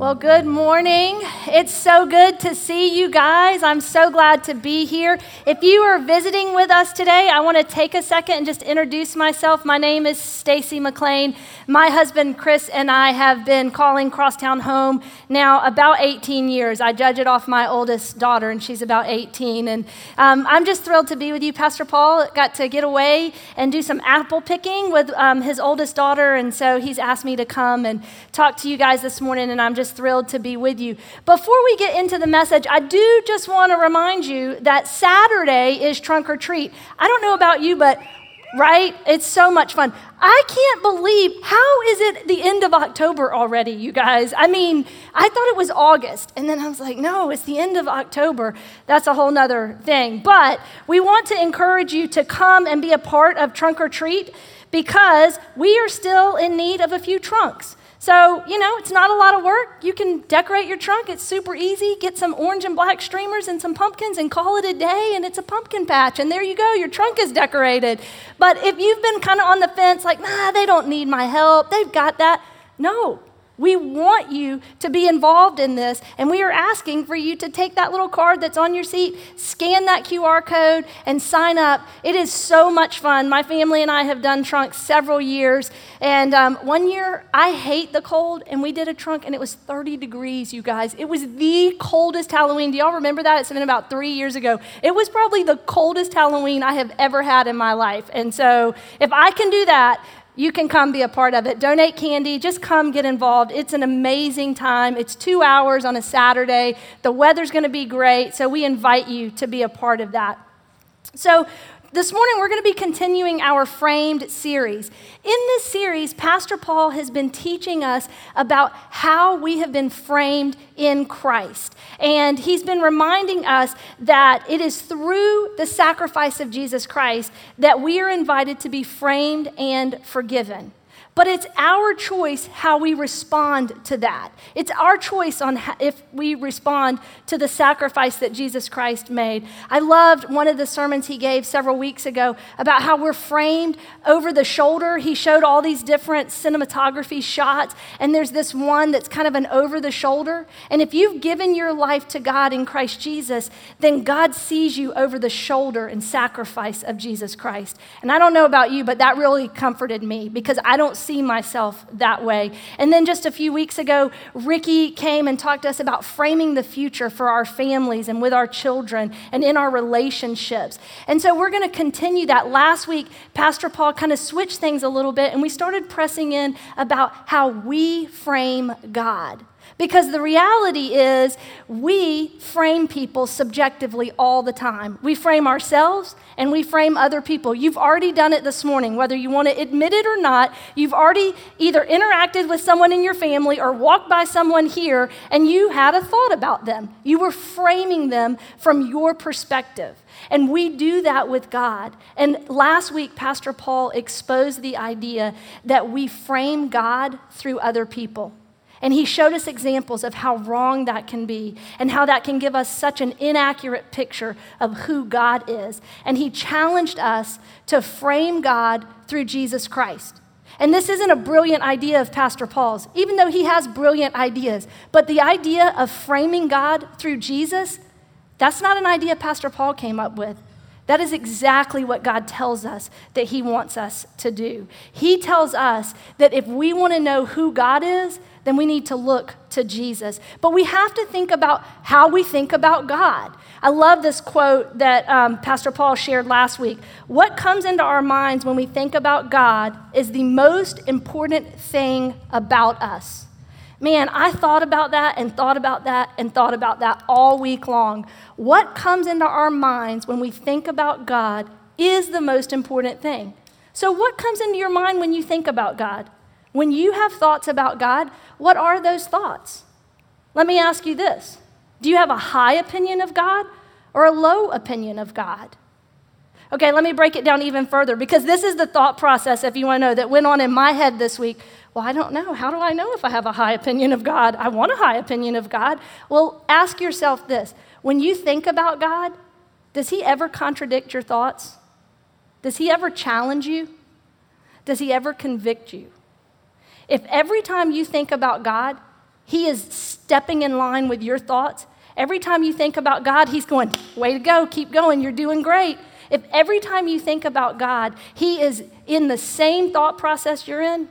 Well, good morning. It's so good to see you guys. I'm so glad to be here. If you are visiting with us today, I want to take a second and just introduce myself. My name is Stacy McLean. My husband Chris and I have been calling Crosstown home now about 18 years. I judge it off my oldest daughter, and she's about 18. And um, I'm just thrilled to be with you. Pastor Paul got to get away and do some apple picking with um, his oldest daughter, and so he's asked me to come and talk to you guys this morning, and I'm just thrilled to be with you. Before we get into the message, I do just want to remind you that Saturday is trunk or treat. I don't know about you, but right? It's so much fun. I can't believe how is it the end of October already, you guys? I mean, I thought it was August, and then I was like, no, it's the end of October. That's a whole nother thing. But we want to encourage you to come and be a part of Trunk or Treat because we are still in need of a few trunks. So, you know, it's not a lot of work. You can decorate your trunk, it's super easy. Get some orange and black streamers and some pumpkins and call it a day, and it's a pumpkin patch. And there you go, your trunk is decorated. But if you've been kind of on the fence, like, nah, they don't need my help, they've got that. No, we want you to be involved in this, and we are asking for you to take that little card that's on your seat, scan that QR code, and sign up. It is so much fun. My family and I have done trunks several years, and um, one year I hate the cold, and we did a trunk, and it was 30 degrees, you guys. It was the coldest Halloween. Do y'all remember that? It's been about three years ago. It was probably the coldest Halloween I have ever had in my life. And so if I can do that, you can come be a part of it. Donate candy, just come get involved. It's an amazing time. It's two hours on a Saturday. The weather's going to be great, so we invite you to be a part of that. So, this morning, we're going to be continuing our framed series. In this series, Pastor Paul has been teaching us about how we have been framed in Christ. And he's been reminding us that it is through the sacrifice of Jesus Christ that we are invited to be framed and forgiven. But it's our choice how we respond to that. It's our choice on how, if we respond to the sacrifice that Jesus Christ made. I loved one of the sermons he gave several weeks ago about how we're framed over the shoulder. He showed all these different cinematography shots, and there's this one that's kind of an over the shoulder. And if you've given your life to God in Christ Jesus, then God sees you over the shoulder and sacrifice of Jesus Christ. And I don't know about you, but that really comforted me because I don't see see myself that way. And then just a few weeks ago, Ricky came and talked to us about framing the future for our families and with our children and in our relationships. And so we're going to continue that. Last week, Pastor Paul kind of switched things a little bit and we started pressing in about how we frame God. Because the reality is, we frame people subjectively all the time. We frame ourselves and we frame other people. You've already done it this morning, whether you want to admit it or not. You've already either interacted with someone in your family or walked by someone here and you had a thought about them. You were framing them from your perspective. And we do that with God. And last week, Pastor Paul exposed the idea that we frame God through other people. And he showed us examples of how wrong that can be and how that can give us such an inaccurate picture of who God is. And he challenged us to frame God through Jesus Christ. And this isn't a brilliant idea of Pastor Paul's, even though he has brilliant ideas. But the idea of framing God through Jesus, that's not an idea Pastor Paul came up with. That is exactly what God tells us that He wants us to do. He tells us that if we want to know who God is, then we need to look to Jesus. But we have to think about how we think about God. I love this quote that um, Pastor Paul shared last week. What comes into our minds when we think about God is the most important thing about us. Man, I thought about that and thought about that and thought about that all week long. What comes into our minds when we think about God is the most important thing. So, what comes into your mind when you think about God? When you have thoughts about God, what are those thoughts? Let me ask you this Do you have a high opinion of God or a low opinion of God? Okay, let me break it down even further because this is the thought process, if you want to know, that went on in my head this week. Well, I don't know. How do I know if I have a high opinion of God? I want a high opinion of God. Well, ask yourself this when you think about God, does He ever contradict your thoughts? Does He ever challenge you? Does He ever convict you? If every time you think about God, He is stepping in line with your thoughts. Every time you think about God, He's going, way to go, keep going, you're doing great. If every time you think about God, He is in the same thought process you're in,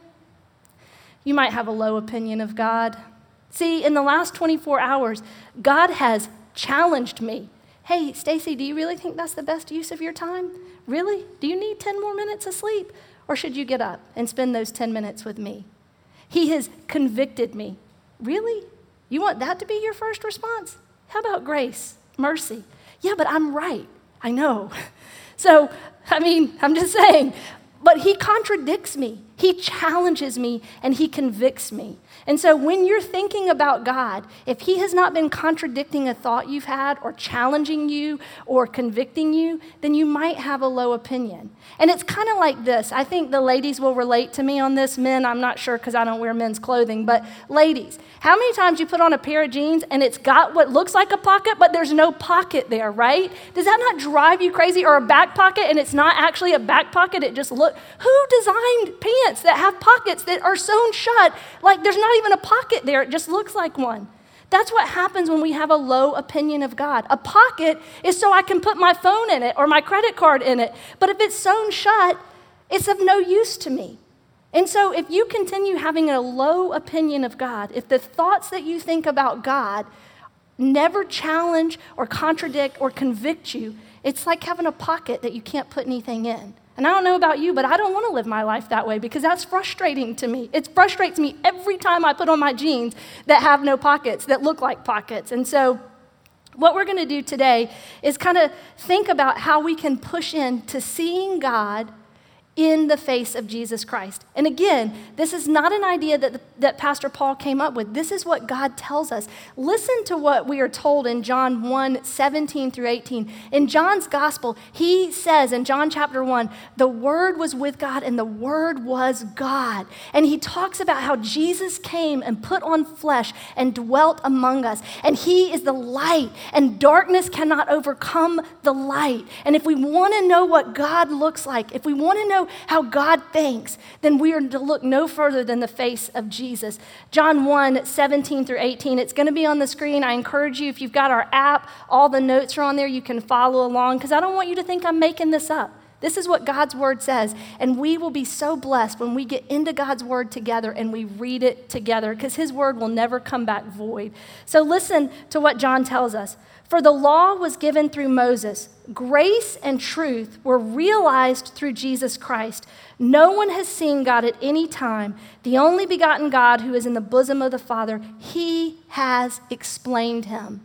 you might have a low opinion of God. See, in the last 24 hours, God has challenged me. Hey, Stacy, do you really think that's the best use of your time? Really? Do you need 10 more minutes of sleep? Or should you get up and spend those 10 minutes with me? He has convicted me. Really? You want that to be your first response? How about grace, mercy? Yeah, but I'm right. I know. So, I mean, I'm just saying, but he contradicts me. He challenges me and he convicts me. And so when you're thinking about God, if He has not been contradicting a thought you've had or challenging you or convicting you, then you might have a low opinion. And it's kind of like this. I think the ladies will relate to me on this. Men, I'm not sure because I don't wear men's clothing, but ladies, how many times you put on a pair of jeans and it's got what looks like a pocket, but there's no pocket there, right? Does that not drive you crazy? Or a back pocket and it's not actually a back pocket, it just look. Who designed pants that have pockets that are sewn shut like there's not even a pocket there, it just looks like one. That's what happens when we have a low opinion of God. A pocket is so I can put my phone in it or my credit card in it. But if it's sewn shut, it's of no use to me. And so, if you continue having a low opinion of God, if the thoughts that you think about God never challenge or contradict or convict you, it's like having a pocket that you can't put anything in. And I don't know about you, but I don't want to live my life that way because that's frustrating to me. It frustrates me every time I put on my jeans that have no pockets, that look like pockets. And so, what we're going to do today is kind of think about how we can push into seeing God in the face of Jesus Christ. And again, this is not an idea that, that Pastor Paul came up with. This is what God tells us. Listen to what we are told in John 1 17 through 18. In John's gospel, he says in John chapter 1, the Word was with God and the Word was God. And he talks about how Jesus came and put on flesh and dwelt among us. And he is the light, and darkness cannot overcome the light. And if we want to know what God looks like, if we want to know how God thinks, then we are to look no further than the face of Jesus. John 1 17 through 18. It's going to be on the screen. I encourage you, if you've got our app, all the notes are on there. You can follow along because I don't want you to think I'm making this up. This is what God's word says. And we will be so blessed when we get into God's word together and we read it together because his word will never come back void. So listen to what John tells us. For the law was given through Moses, grace and truth were realized through Jesus Christ. No one has seen God at any time. The only begotten God who is in the bosom of the Father, he has explained him.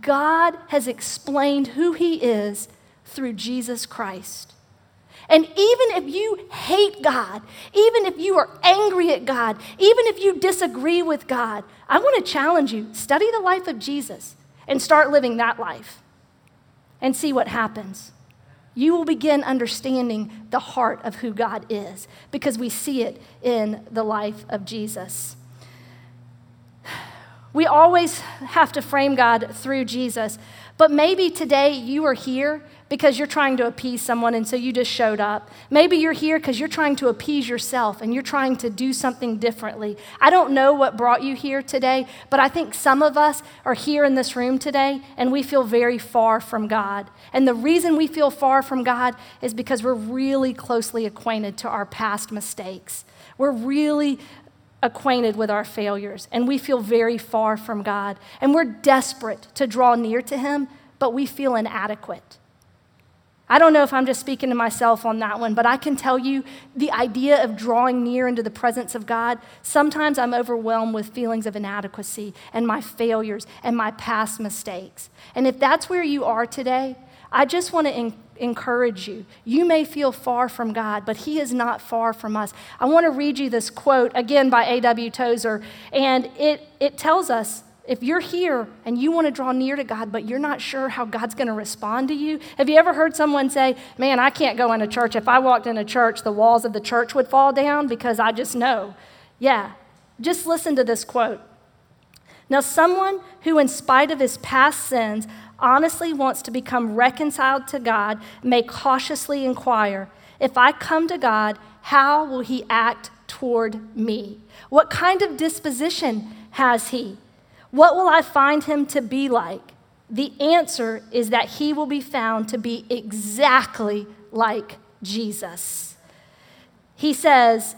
God has explained who he is through Jesus Christ. And even if you hate God, even if you are angry at God, even if you disagree with God, I want to challenge you study the life of Jesus and start living that life and see what happens. You will begin understanding the heart of who God is because we see it in the life of Jesus. We always have to frame God through Jesus, but maybe today you are here because you're trying to appease someone and so you just showed up. Maybe you're here because you're trying to appease yourself and you're trying to do something differently. I don't know what brought you here today, but I think some of us are here in this room today and we feel very far from God. And the reason we feel far from God is because we're really closely acquainted to our past mistakes. We're really acquainted with our failures and we feel very far from God. And we're desperate to draw near to Him, but we feel inadequate. I don't know if I'm just speaking to myself on that one, but I can tell you the idea of drawing near into the presence of God, sometimes I'm overwhelmed with feelings of inadequacy and my failures and my past mistakes. And if that's where you are today, I just want to encourage you. You may feel far from God, but He is not far from us. I want to read you this quote again by A.W. Tozer, and it, it tells us if you're here and you want to draw near to God, but you're not sure how God's going to respond to you, have you ever heard someone say, Man, I can't go in a church. If I walked in a church, the walls of the church would fall down because I just know? Yeah, just listen to this quote. Now, someone who, in spite of his past sins, honestly wants to become reconciled to God may cautiously inquire If I come to God, how will he act toward me? What kind of disposition has he? What will I find him to be like? The answer is that he will be found to be exactly like Jesus. He says,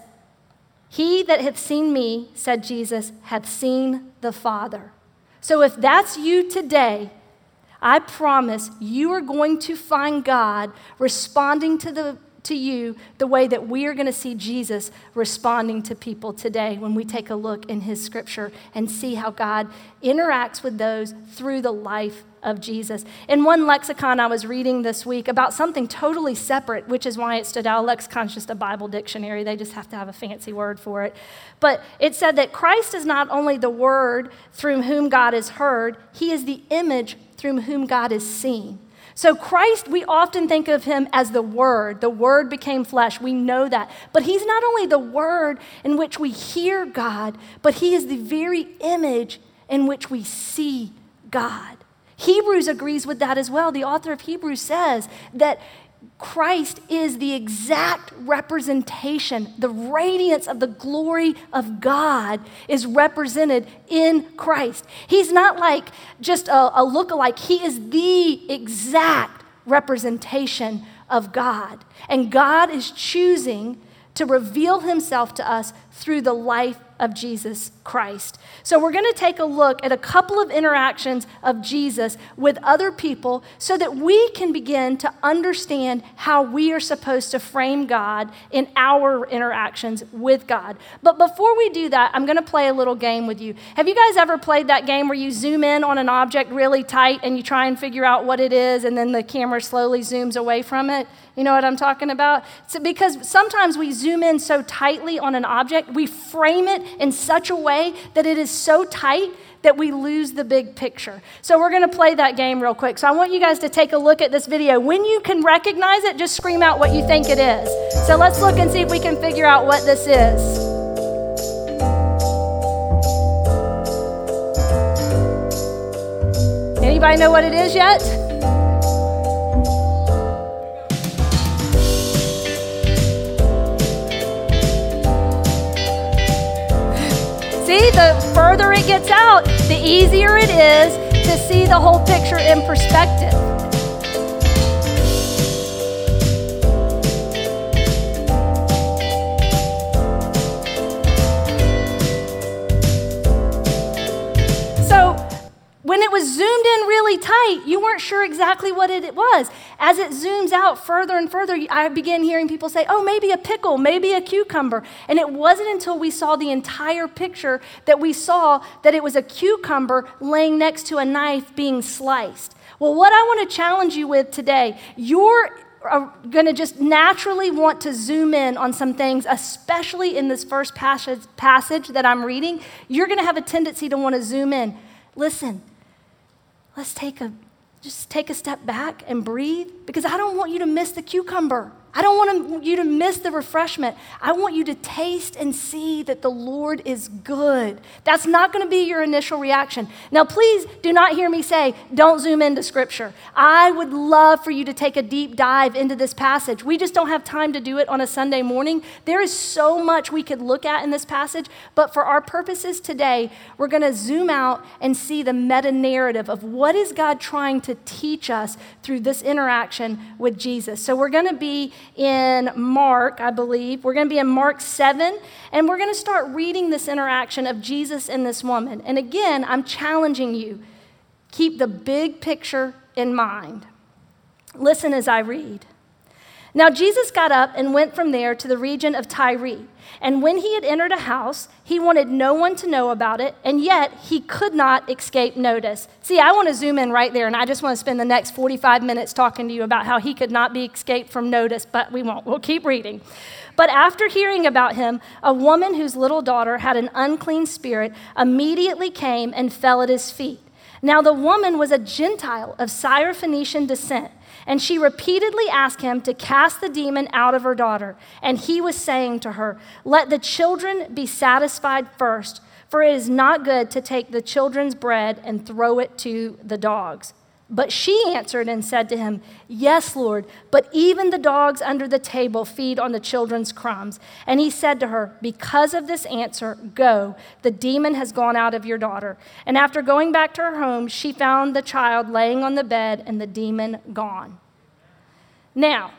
He that hath seen me, said Jesus, hath seen the Father. So if that's you today, I promise you are going to find God responding to the to you the way that we are going to see Jesus responding to people today when we take a look in his scripture and see how God interacts with those through the life of Jesus. In one lexicon I was reading this week about something totally separate, which is why it stood out. Lexicon's just a Bible dictionary, they just have to have a fancy word for it. But it said that Christ is not only the word through whom God is heard, he is the image through whom God is seen. So, Christ, we often think of him as the Word. The Word became flesh. We know that. But he's not only the Word in which we hear God, but he is the very image in which we see God. Hebrews agrees with that as well. The author of Hebrews says that Christ is the exact representation, the radiance of the glory of God is represented in Christ. He's not like just a, a look-alike, he is the exact representation of God. And God is choosing to reveal himself to us through the life of Jesus Christ. So, we're going to take a look at a couple of interactions of Jesus with other people so that we can begin to understand how we are supposed to frame God in our interactions with God. But before we do that, I'm going to play a little game with you. Have you guys ever played that game where you zoom in on an object really tight and you try and figure out what it is and then the camera slowly zooms away from it? You know what I'm talking about? Because sometimes we zoom in so tightly on an object, we frame it in such a way that it is so tight that we lose the big picture. So we're going to play that game real quick. So I want you guys to take a look at this video. When you can recognize it, just scream out what you think it is. So let's look and see if we can figure out what this is. Anybody know what it is yet? See, the further it gets out, the easier it is to see the whole picture in perspective. So, when it was zoomed in really tight, you weren't sure exactly what it was. As it zooms out further and further, I begin hearing people say, oh, maybe a pickle, maybe a cucumber. And it wasn't until we saw the entire picture that we saw that it was a cucumber laying next to a knife being sliced. Well, what I want to challenge you with today, you're uh, going to just naturally want to zoom in on some things, especially in this first passage, passage that I'm reading. You're going to have a tendency to want to zoom in. Listen, let's take a just take a step back and breathe because I don't want you to miss the cucumber. I don't want you to miss the refreshment. I want you to taste and see that the Lord is good. That's not going to be your initial reaction. Now, please do not hear me say, don't zoom into Scripture. I would love for you to take a deep dive into this passage. We just don't have time to do it on a Sunday morning. There is so much we could look at in this passage, but for our purposes today, we're going to zoom out and see the meta narrative of what is God trying to teach us through this interaction with Jesus. So, we're going to be in Mark, I believe. We're going to be in Mark 7, and we're going to start reading this interaction of Jesus and this woman. And again, I'm challenging you keep the big picture in mind. Listen as I read. Now, Jesus got up and went from there to the region of Tyre. And when he had entered a house, he wanted no one to know about it, and yet he could not escape notice. See, I want to zoom in right there, and I just want to spend the next 45 minutes talking to you about how he could not be escaped from notice, but we won't. We'll keep reading. But after hearing about him, a woman whose little daughter had an unclean spirit immediately came and fell at his feet. Now, the woman was a Gentile of Syrophoenician descent and she repeatedly asked him to cast the demon out of her daughter. And he was saying to her, Let the children be satisfied first, for it is not good to take the children's bread and throw it to the dogs. But she answered and said to him, Yes, Lord, but even the dogs under the table feed on the children's crumbs. And he said to her, Because of this answer, go. The demon has gone out of your daughter. And after going back to her home, she found the child laying on the bed and the demon gone. Now,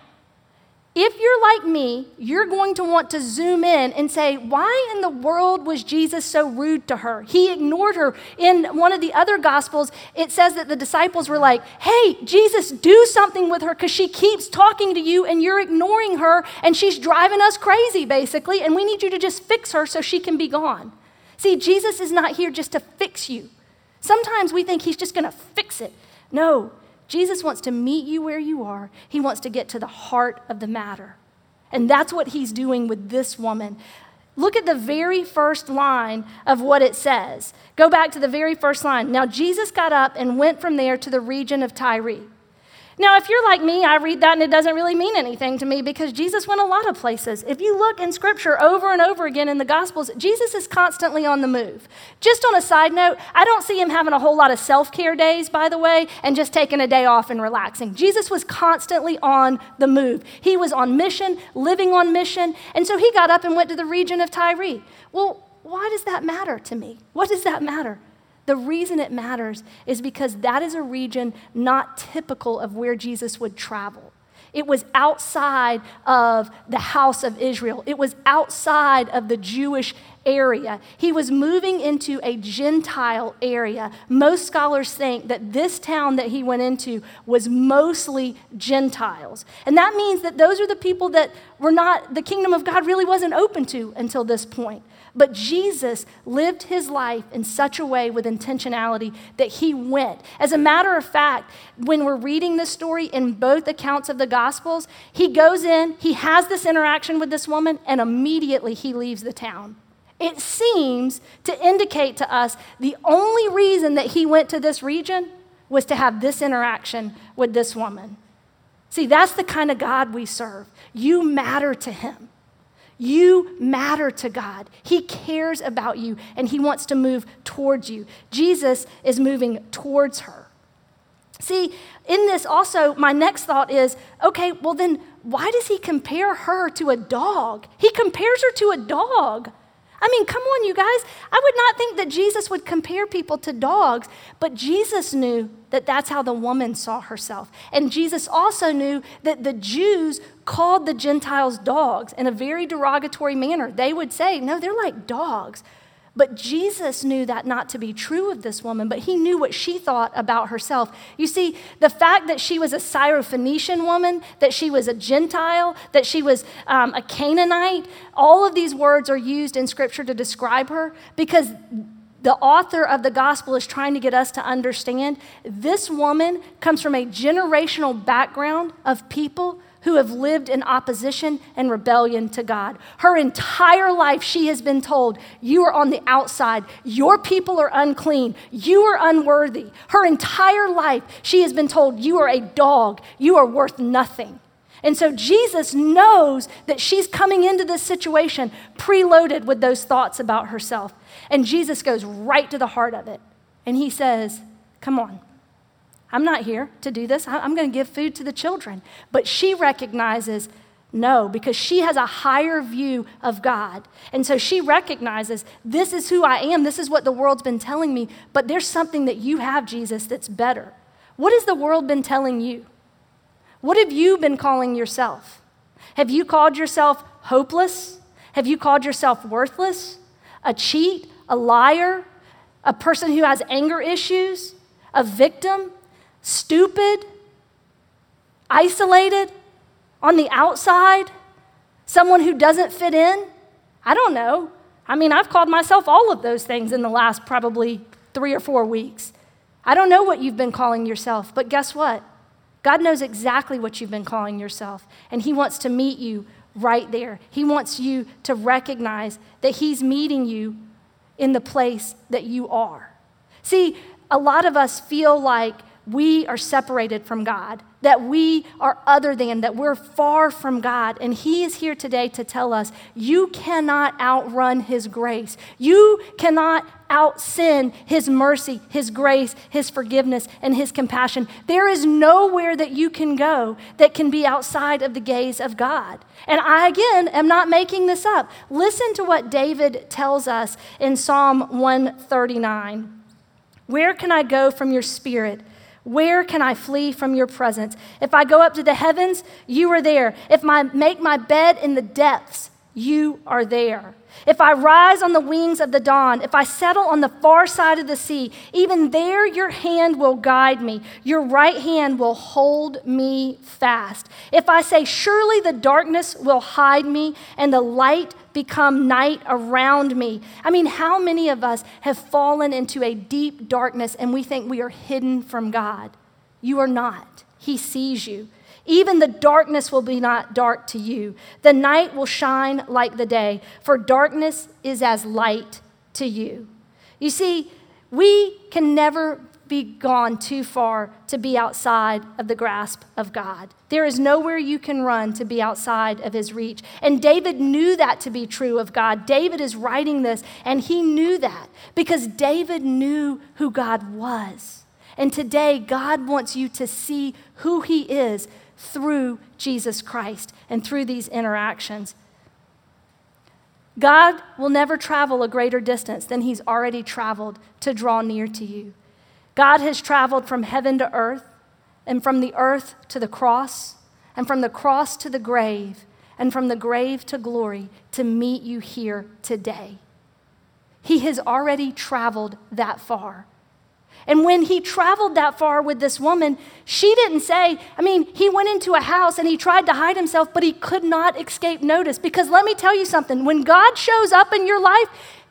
if you're like me, you're going to want to zoom in and say, why in the world was Jesus so rude to her? He ignored her. In one of the other gospels, it says that the disciples were like, hey, Jesus, do something with her because she keeps talking to you and you're ignoring her and she's driving us crazy, basically, and we need you to just fix her so she can be gone. See, Jesus is not here just to fix you. Sometimes we think he's just going to fix it. No, Jesus wants to meet you where you are, He wants to get to the heart of the matter. And that's what He's doing with this woman. Look at the very first line of what it says. Go back to the very first line. Now, Jesus got up and went from there to the region of Tyre. Now, if you're like me, I read that and it doesn't really mean anything to me because Jesus went a lot of places. If you look in Scripture over and over again in the Gospels, Jesus is constantly on the move. Just on a side note, I don't see him having a whole lot of self care days, by the way, and just taking a day off and relaxing. Jesus was constantly on the move. He was on mission, living on mission, and so he got up and went to the region of Tyre. Well, why does that matter to me? What does that matter? The reason it matters is because that is a region not typical of where Jesus would travel. It was outside of the house of Israel. It was outside of the Jewish area. He was moving into a Gentile area. Most scholars think that this town that he went into was mostly Gentiles. And that means that those are the people that were not, the kingdom of God really wasn't open to until this point. But Jesus lived his life in such a way with intentionality that he went. As a matter of fact, when we're reading this story in both accounts of the Gospels, he goes in, he has this interaction with this woman, and immediately he leaves the town. It seems to indicate to us the only reason that he went to this region was to have this interaction with this woman. See, that's the kind of God we serve. You matter to him. You matter to God. He cares about you and He wants to move towards you. Jesus is moving towards her. See, in this also, my next thought is okay, well, then why does He compare her to a dog? He compares her to a dog. I mean, come on, you guys. I would not think that Jesus would compare people to dogs, but Jesus knew that that's how the woman saw herself. And Jesus also knew that the Jews called the Gentiles dogs in a very derogatory manner. They would say, no, they're like dogs. But Jesus knew that not to be true of this woman, but he knew what she thought about herself. You see, the fact that she was a Syrophoenician woman, that she was a Gentile, that she was um, a Canaanite, all of these words are used in Scripture to describe her because the author of the gospel is trying to get us to understand this woman comes from a generational background of people who have lived in opposition and rebellion to God. Her entire life, she has been told, You are on the outside. Your people are unclean. You are unworthy. Her entire life, she has been told, You are a dog. You are worth nothing. And so Jesus knows that she's coming into this situation preloaded with those thoughts about herself. And Jesus goes right to the heart of it. And he says, Come on. I'm not here to do this. I'm going to give food to the children. But she recognizes no, because she has a higher view of God. And so she recognizes this is who I am. This is what the world's been telling me. But there's something that you have, Jesus, that's better. What has the world been telling you? What have you been calling yourself? Have you called yourself hopeless? Have you called yourself worthless? A cheat? A liar? A person who has anger issues? A victim? stupid, isolated, on the outside, someone who doesn't fit in? I don't know. I mean, I've called myself all of those things in the last probably three or four weeks. I don't know what you've been calling yourself, but guess what? God knows exactly what you've been calling yourself, and He wants to meet you right there. He wants you to recognize that He's meeting you in the place that you are. See, a lot of us feel like we are separated from God, that we are other than, that we're far from God. And He is here today to tell us you cannot outrun His grace. You cannot out sin His mercy, His grace, His forgiveness, and His compassion. There is nowhere that you can go that can be outside of the gaze of God. And I, again, am not making this up. Listen to what David tells us in Psalm 139. Where can I go from your spirit? Where can I flee from your presence? If I go up to the heavens, you are there. If I make my bed in the depths, you are there. If I rise on the wings of the dawn, if I settle on the far side of the sea, even there your hand will guide me. Your right hand will hold me fast. If I say, Surely the darkness will hide me and the light become night around me. I mean, how many of us have fallen into a deep darkness and we think we are hidden from God? You are not. He sees you. Even the darkness will be not dark to you. The night will shine like the day, for darkness is as light to you. You see, we can never be gone too far to be outside of the grasp of God. There is nowhere you can run to be outside of his reach. And David knew that to be true of God. David is writing this, and he knew that because David knew who God was. And today, God wants you to see who he is through Jesus Christ and through these interactions. God will never travel a greater distance than he's already traveled to draw near to you. God has traveled from heaven to earth, and from the earth to the cross, and from the cross to the grave, and from the grave to glory to meet you here today. He has already traveled that far. And when he traveled that far with this woman, she didn't say, I mean, he went into a house and he tried to hide himself, but he could not escape notice. Because let me tell you something when God shows up in your life,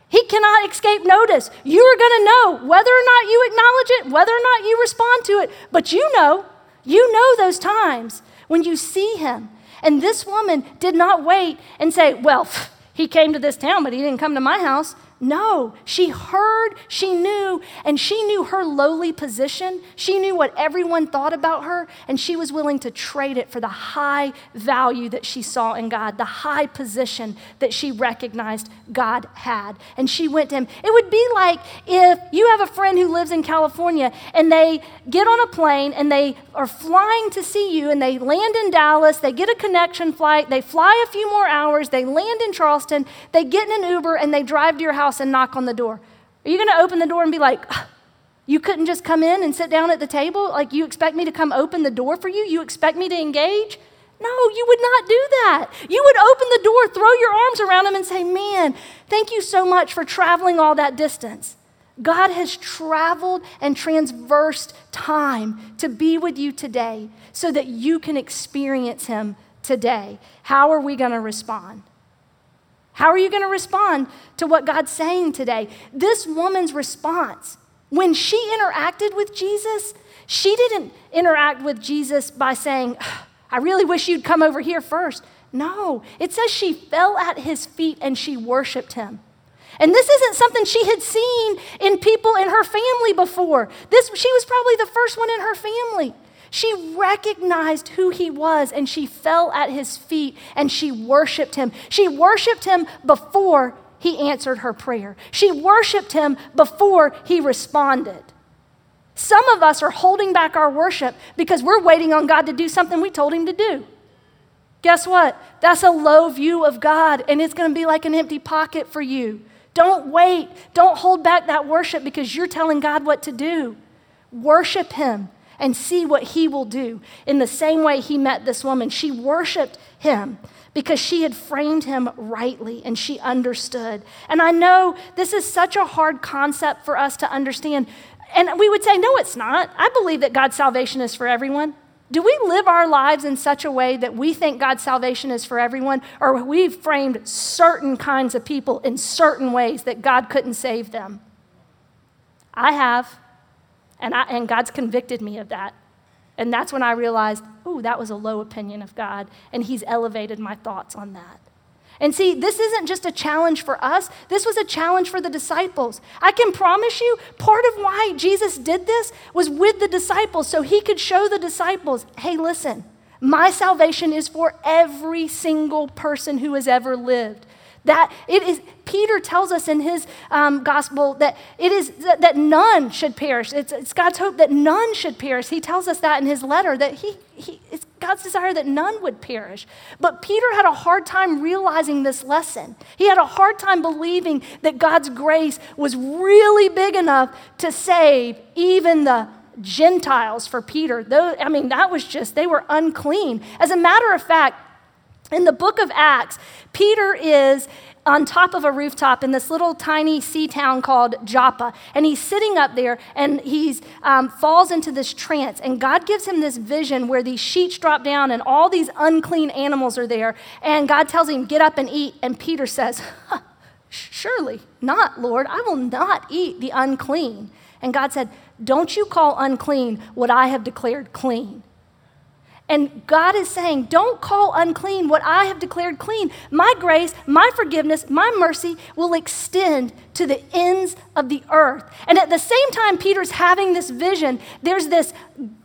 he cannot escape notice. You are going to know whether or not you acknowledge it, whether or not you respond to it. But you know, you know those times when you see him. And this woman did not wait and say, Well, he came to this town, but he didn't come to my house. No, she heard, she knew, and she knew her lowly position. She knew what everyone thought about her, and she was willing to trade it for the high value that she saw in God, the high position that she recognized God had. And she went to him. It would be like if you have a friend who lives in California and they get on a plane and they are flying to see you and they land in Dallas, they get a connection flight, they fly a few more hours, they land in Charleston, they get in an Uber, and they drive to your house house and knock on the door? Are you going to open the door and be like, you couldn't just come in and sit down at the table? Like, you expect me to come open the door for you? You expect me to engage? No, you would not do that. You would open the door, throw your arms around him, and say, Man, thank you so much for traveling all that distance. God has traveled and transversed time to be with you today so that you can experience him today. How are we going to respond? How are you going to respond to what God's saying today? This woman's response, when she interacted with Jesus, she didn't interact with Jesus by saying, I really wish you'd come over here first. No, it says she fell at his feet and she worshiped him. And this isn't something she had seen in people in her family before. This, she was probably the first one in her family. She recognized who he was and she fell at his feet and she worshiped him. She worshiped him before he answered her prayer, she worshiped him before he responded. Some of us are holding back our worship because we're waiting on God to do something we told him to do. Guess what? That's a low view of God, and it's going to be like an empty pocket for you. Don't wait. Don't hold back that worship because you're telling God what to do. Worship Him and see what he will do. In the same way he met this woman, she worshiped him because she had framed him rightly and she understood. And I know this is such a hard concept for us to understand. And we would say, no, it's not. I believe that God's salvation is for everyone. Do we live our lives in such a way that we think God's salvation is for everyone, or we've framed certain kinds of people in certain ways that God couldn't save them? I have. And, I, and God's convicted me of that. And that's when I realized, ooh, that was a low opinion of God. And He's elevated my thoughts on that. And see, this isn't just a challenge for us, this was a challenge for the disciples. I can promise you, part of why Jesus did this was with the disciples, so he could show the disciples hey, listen, my salvation is for every single person who has ever lived. That it is, Peter tells us in his um, gospel that it is that, that none should perish. It's, it's, God's hope that none should perish. He tells us that in his letter that he, he, it's God's desire that none would perish. But Peter had a hard time realizing this lesson. He had a hard time believing that God's grace was really big enough to save even the Gentiles for Peter. Though, I mean, that was just, they were unclean. As a matter of fact, in the book of Acts, Peter is on top of a rooftop in this little tiny sea town called Joppa. And he's sitting up there and he um, falls into this trance. And God gives him this vision where these sheets drop down and all these unclean animals are there. And God tells him, Get up and eat. And Peter says, Surely not, Lord. I will not eat the unclean. And God said, Don't you call unclean what I have declared clean. And God is saying, Don't call unclean what I have declared clean. My grace, my forgiveness, my mercy will extend to the ends of the earth. And at the same time, Peter's having this vision, there's this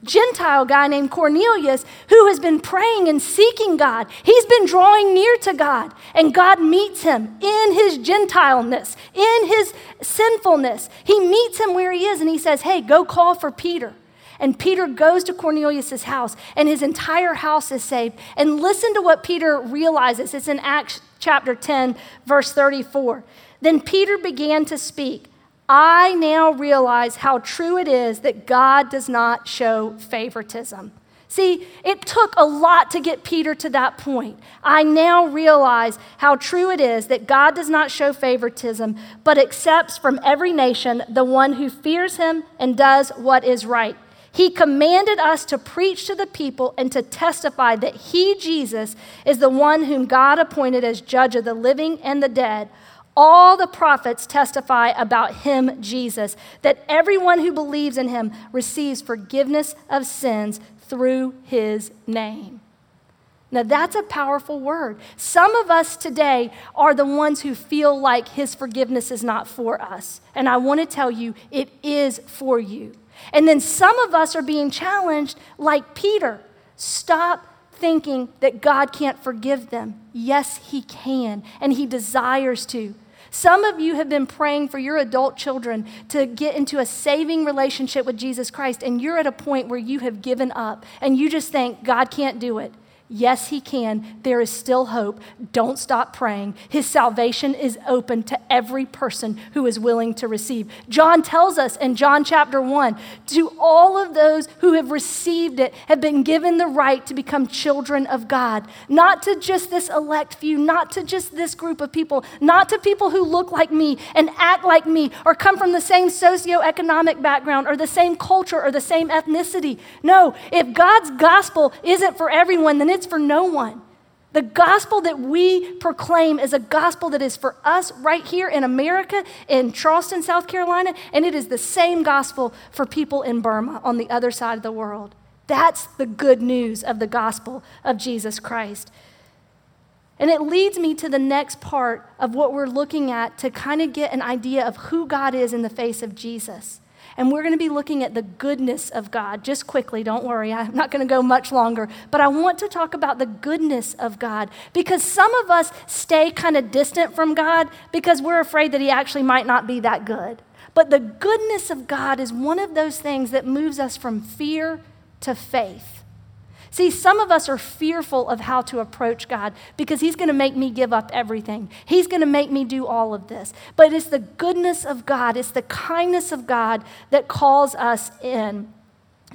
Gentile guy named Cornelius who has been praying and seeking God. He's been drawing near to God, and God meets him in his Gentileness, in his sinfulness. He meets him where he is, and he says, Hey, go call for Peter. And Peter goes to Cornelius' house, and his entire house is saved. And listen to what Peter realizes. It's in Acts chapter 10, verse 34. Then Peter began to speak. I now realize how true it is that God does not show favoritism. See, it took a lot to get Peter to that point. I now realize how true it is that God does not show favoritism, but accepts from every nation the one who fears him and does what is right. He commanded us to preach to the people and to testify that He, Jesus, is the one whom God appointed as judge of the living and the dead. All the prophets testify about Him, Jesus, that everyone who believes in Him receives forgiveness of sins through His name. Now, that's a powerful word. Some of us today are the ones who feel like His forgiveness is not for us. And I want to tell you, it is for you. And then some of us are being challenged, like Peter. Stop thinking that God can't forgive them. Yes, He can, and He desires to. Some of you have been praying for your adult children to get into a saving relationship with Jesus Christ, and you're at a point where you have given up and you just think God can't do it. Yes, He can. There is still hope. Don't stop praying. His salvation is open to every person who is willing to receive. John tells us in John chapter 1 to all of those who have received it, have been given the right to become children of God. Not to just this elect few, not to just this group of people, not to people who look like me and act like me or come from the same socioeconomic background or the same culture or the same ethnicity. No, if God's gospel isn't for everyone, then it's for no one. The gospel that we proclaim is a gospel that is for us right here in America, in Charleston, South Carolina, and it is the same gospel for people in Burma on the other side of the world. That's the good news of the gospel of Jesus Christ. And it leads me to the next part of what we're looking at to kind of get an idea of who God is in the face of Jesus. And we're going to be looking at the goodness of God. Just quickly, don't worry, I'm not going to go much longer. But I want to talk about the goodness of God because some of us stay kind of distant from God because we're afraid that He actually might not be that good. But the goodness of God is one of those things that moves us from fear to faith. See, some of us are fearful of how to approach God because He's going to make me give up everything. He's going to make me do all of this. But it's the goodness of God, it's the kindness of God that calls us in.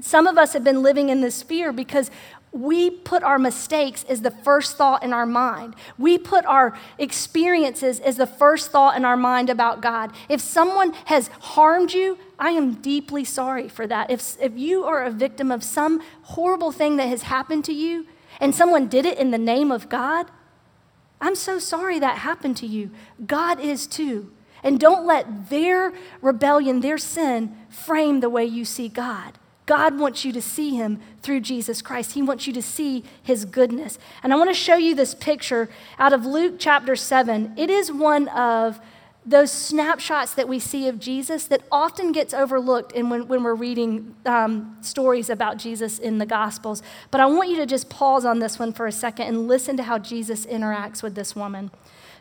Some of us have been living in this fear because we put our mistakes as the first thought in our mind. We put our experiences as the first thought in our mind about God. If someone has harmed you, I am deeply sorry for that. If, if you are a victim of some horrible thing that has happened to you and someone did it in the name of God, I'm so sorry that happened to you. God is too. And don't let their rebellion, their sin, frame the way you see God. God wants you to see him through Jesus Christ. He wants you to see his goodness. And I want to show you this picture out of Luke chapter 7. It is one of those snapshots that we see of Jesus that often gets overlooked in when, when we're reading um, stories about Jesus in the Gospels. But I want you to just pause on this one for a second and listen to how Jesus interacts with this woman.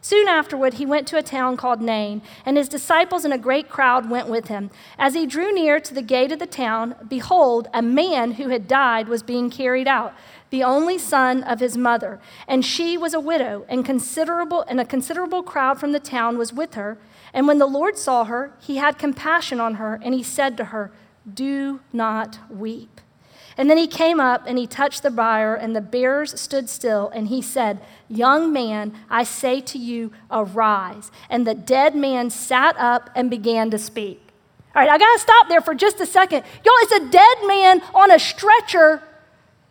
Soon afterward, he went to a town called Nain, and his disciples and a great crowd went with him. As he drew near to the gate of the town, behold, a man who had died was being carried out, the only son of his mother, and she was a widow, and considerable and a considerable crowd from the town was with her. And when the Lord saw her, he had compassion on her, and he said to her, "Do not weep." And then he came up and he touched the bier, and the bearers stood still. And he said, Young man, I say to you, arise. And the dead man sat up and began to speak. All right, I got to stop there for just a second. Y'all, it's a dead man on a stretcher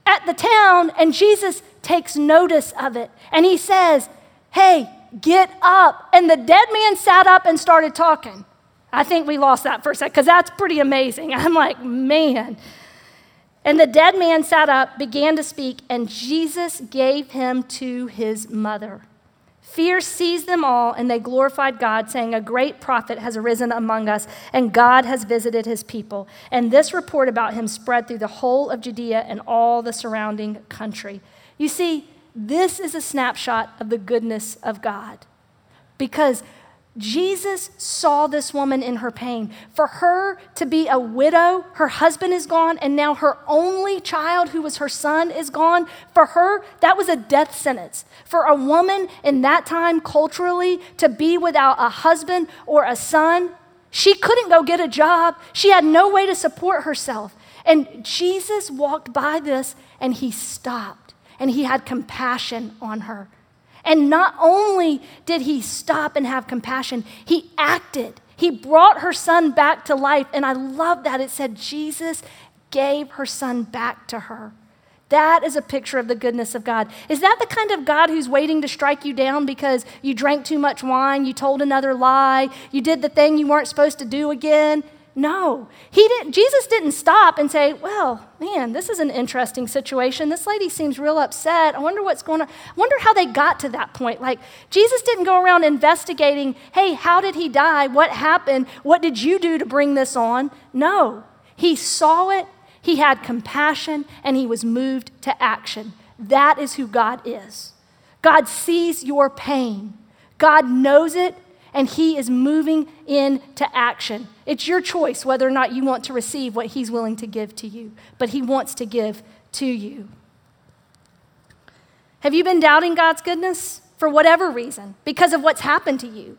at the town, and Jesus takes notice of it. And he says, Hey, get up. And the dead man sat up and started talking. I think we lost that for a second because that's pretty amazing. I'm like, man. And the dead man sat up, began to speak, and Jesus gave him to his mother. Fear seized them all, and they glorified God, saying, A great prophet has arisen among us, and God has visited his people. And this report about him spread through the whole of Judea and all the surrounding country. You see, this is a snapshot of the goodness of God. Because Jesus saw this woman in her pain. For her to be a widow, her husband is gone, and now her only child, who was her son, is gone. For her, that was a death sentence. For a woman in that time, culturally, to be without a husband or a son, she couldn't go get a job. She had no way to support herself. And Jesus walked by this and he stopped and he had compassion on her. And not only did he stop and have compassion, he acted. He brought her son back to life. And I love that. It said Jesus gave her son back to her. That is a picture of the goodness of God. Is that the kind of God who's waiting to strike you down because you drank too much wine, you told another lie, you did the thing you weren't supposed to do again? No, he didn't. Jesus didn't stop and say, "Well, man, this is an interesting situation. This lady seems real upset. I wonder what's going on. I wonder how they got to that point." Like Jesus didn't go around investigating, "Hey, how did he die? What happened? What did you do to bring this on?" No, he saw it. He had compassion, and he was moved to action. That is who God is. God sees your pain. God knows it and He is moving into action. It's your choice whether or not you want to receive what He's willing to give to you, but He wants to give to you. Have you been doubting God's goodness for whatever reason because of what's happened to you?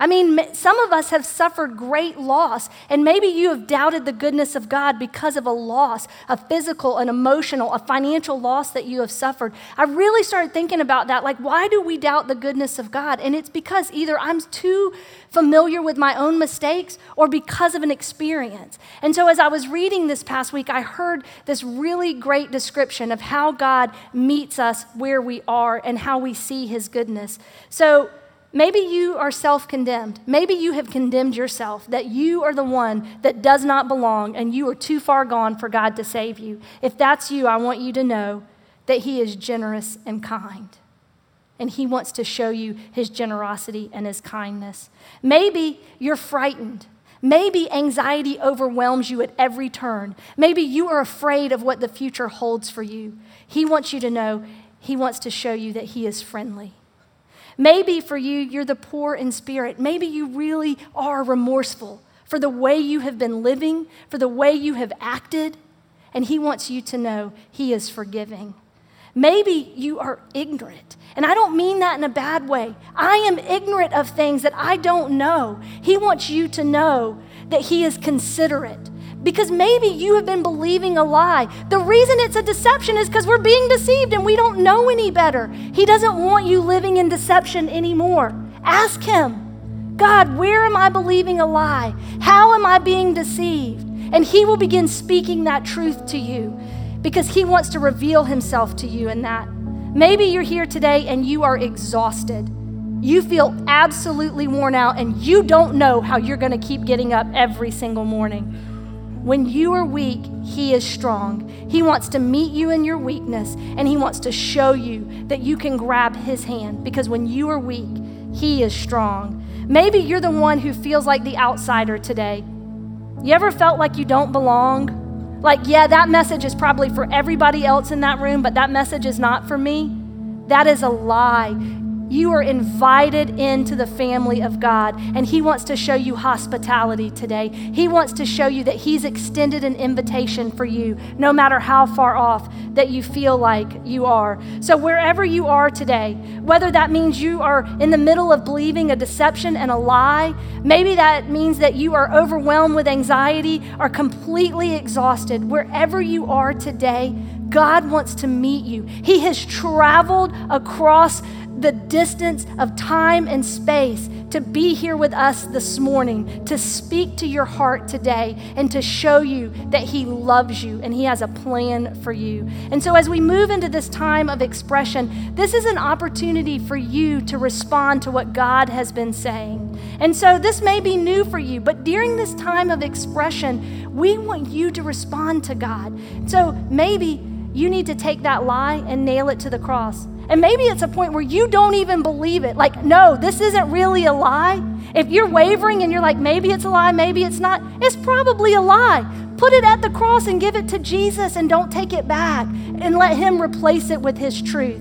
I mean, some of us have suffered great loss, and maybe you have doubted the goodness of God because of a loss, a physical, an emotional, a financial loss that you have suffered. I really started thinking about that. Like, why do we doubt the goodness of God? And it's because either I'm too familiar with my own mistakes or because of an experience. And so, as I was reading this past week, I heard this really great description of how God meets us where we are and how we see his goodness. So, Maybe you are self condemned. Maybe you have condemned yourself that you are the one that does not belong and you are too far gone for God to save you. If that's you, I want you to know that He is generous and kind. And He wants to show you His generosity and His kindness. Maybe you're frightened. Maybe anxiety overwhelms you at every turn. Maybe you are afraid of what the future holds for you. He wants you to know He wants to show you that He is friendly. Maybe for you, you're the poor in spirit. Maybe you really are remorseful for the way you have been living, for the way you have acted, and He wants you to know He is forgiving. Maybe you are ignorant. And I don't mean that in a bad way. I am ignorant of things that I don't know. He wants you to know that He is considerate, because maybe you have been believing a lie. The reason it's a deception is because we're being deceived and we don't know any better. He doesn't want you living in deception anymore. Ask Him, God, where am I believing a lie? How am I being deceived? And He will begin speaking that truth to you because He wants to reveal Himself to you in that. Maybe you're here today and you are exhausted. You feel absolutely worn out and you don't know how you're going to keep getting up every single morning. When you are weak, He is strong. He wants to meet you in your weakness, and He wants to show you that you can grab His hand because when you are weak, He is strong. Maybe you're the one who feels like the outsider today. You ever felt like you don't belong? Like, yeah, that message is probably for everybody else in that room, but that message is not for me? That is a lie. You are invited into the family of God, and He wants to show you hospitality today. He wants to show you that He's extended an invitation for you, no matter how far off that you feel like you are. So, wherever you are today, whether that means you are in the middle of believing a deception and a lie, maybe that means that you are overwhelmed with anxiety or completely exhausted, wherever you are today, God wants to meet you. He has traveled across the distance of time and space to be here with us this morning, to speak to your heart today, and to show you that He loves you and He has a plan for you. And so, as we move into this time of expression, this is an opportunity for you to respond to what God has been saying. And so, this may be new for you, but during this time of expression, we want you to respond to God. So, maybe you need to take that lie and nail it to the cross. And maybe it's a point where you don't even believe it. Like, no, this isn't really a lie. If you're wavering and you're like, maybe it's a lie, maybe it's not, it's probably a lie. Put it at the cross and give it to Jesus and don't take it back and let Him replace it with His truth.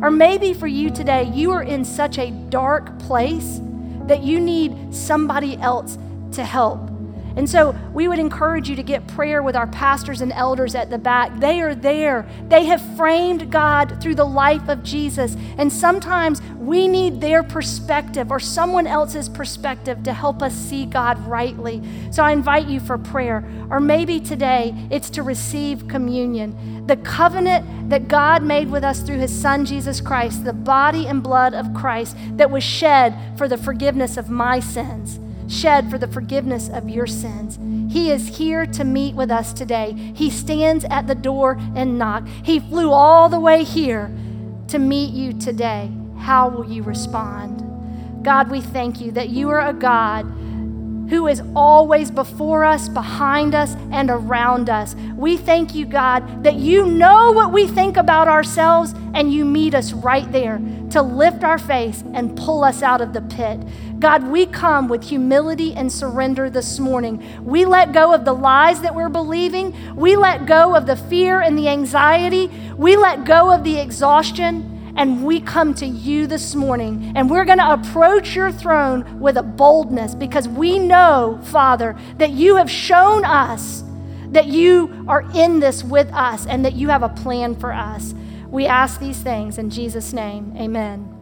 Or maybe for you today, you are in such a dark place that you need somebody else to help. And so we would encourage you to get prayer with our pastors and elders at the back. They are there. They have framed God through the life of Jesus. And sometimes we need their perspective or someone else's perspective to help us see God rightly. So I invite you for prayer. Or maybe today it's to receive communion. The covenant that God made with us through his son Jesus Christ, the body and blood of Christ that was shed for the forgiveness of my sins shed for the forgiveness of your sins. He is here to meet with us today. He stands at the door and knock. He flew all the way here to meet you today. How will you respond? God, we thank you that you are a God who is always before us, behind us, and around us. We thank you, God, that you know what we think about ourselves and you meet us right there to lift our face and pull us out of the pit. God, we come with humility and surrender this morning. We let go of the lies that we're believing. We let go of the fear and the anxiety. We let go of the exhaustion. And we come to you this morning and we're going to approach your throne with a boldness because we know, Father, that you have shown us that you are in this with us and that you have a plan for us. We ask these things in Jesus' name. Amen.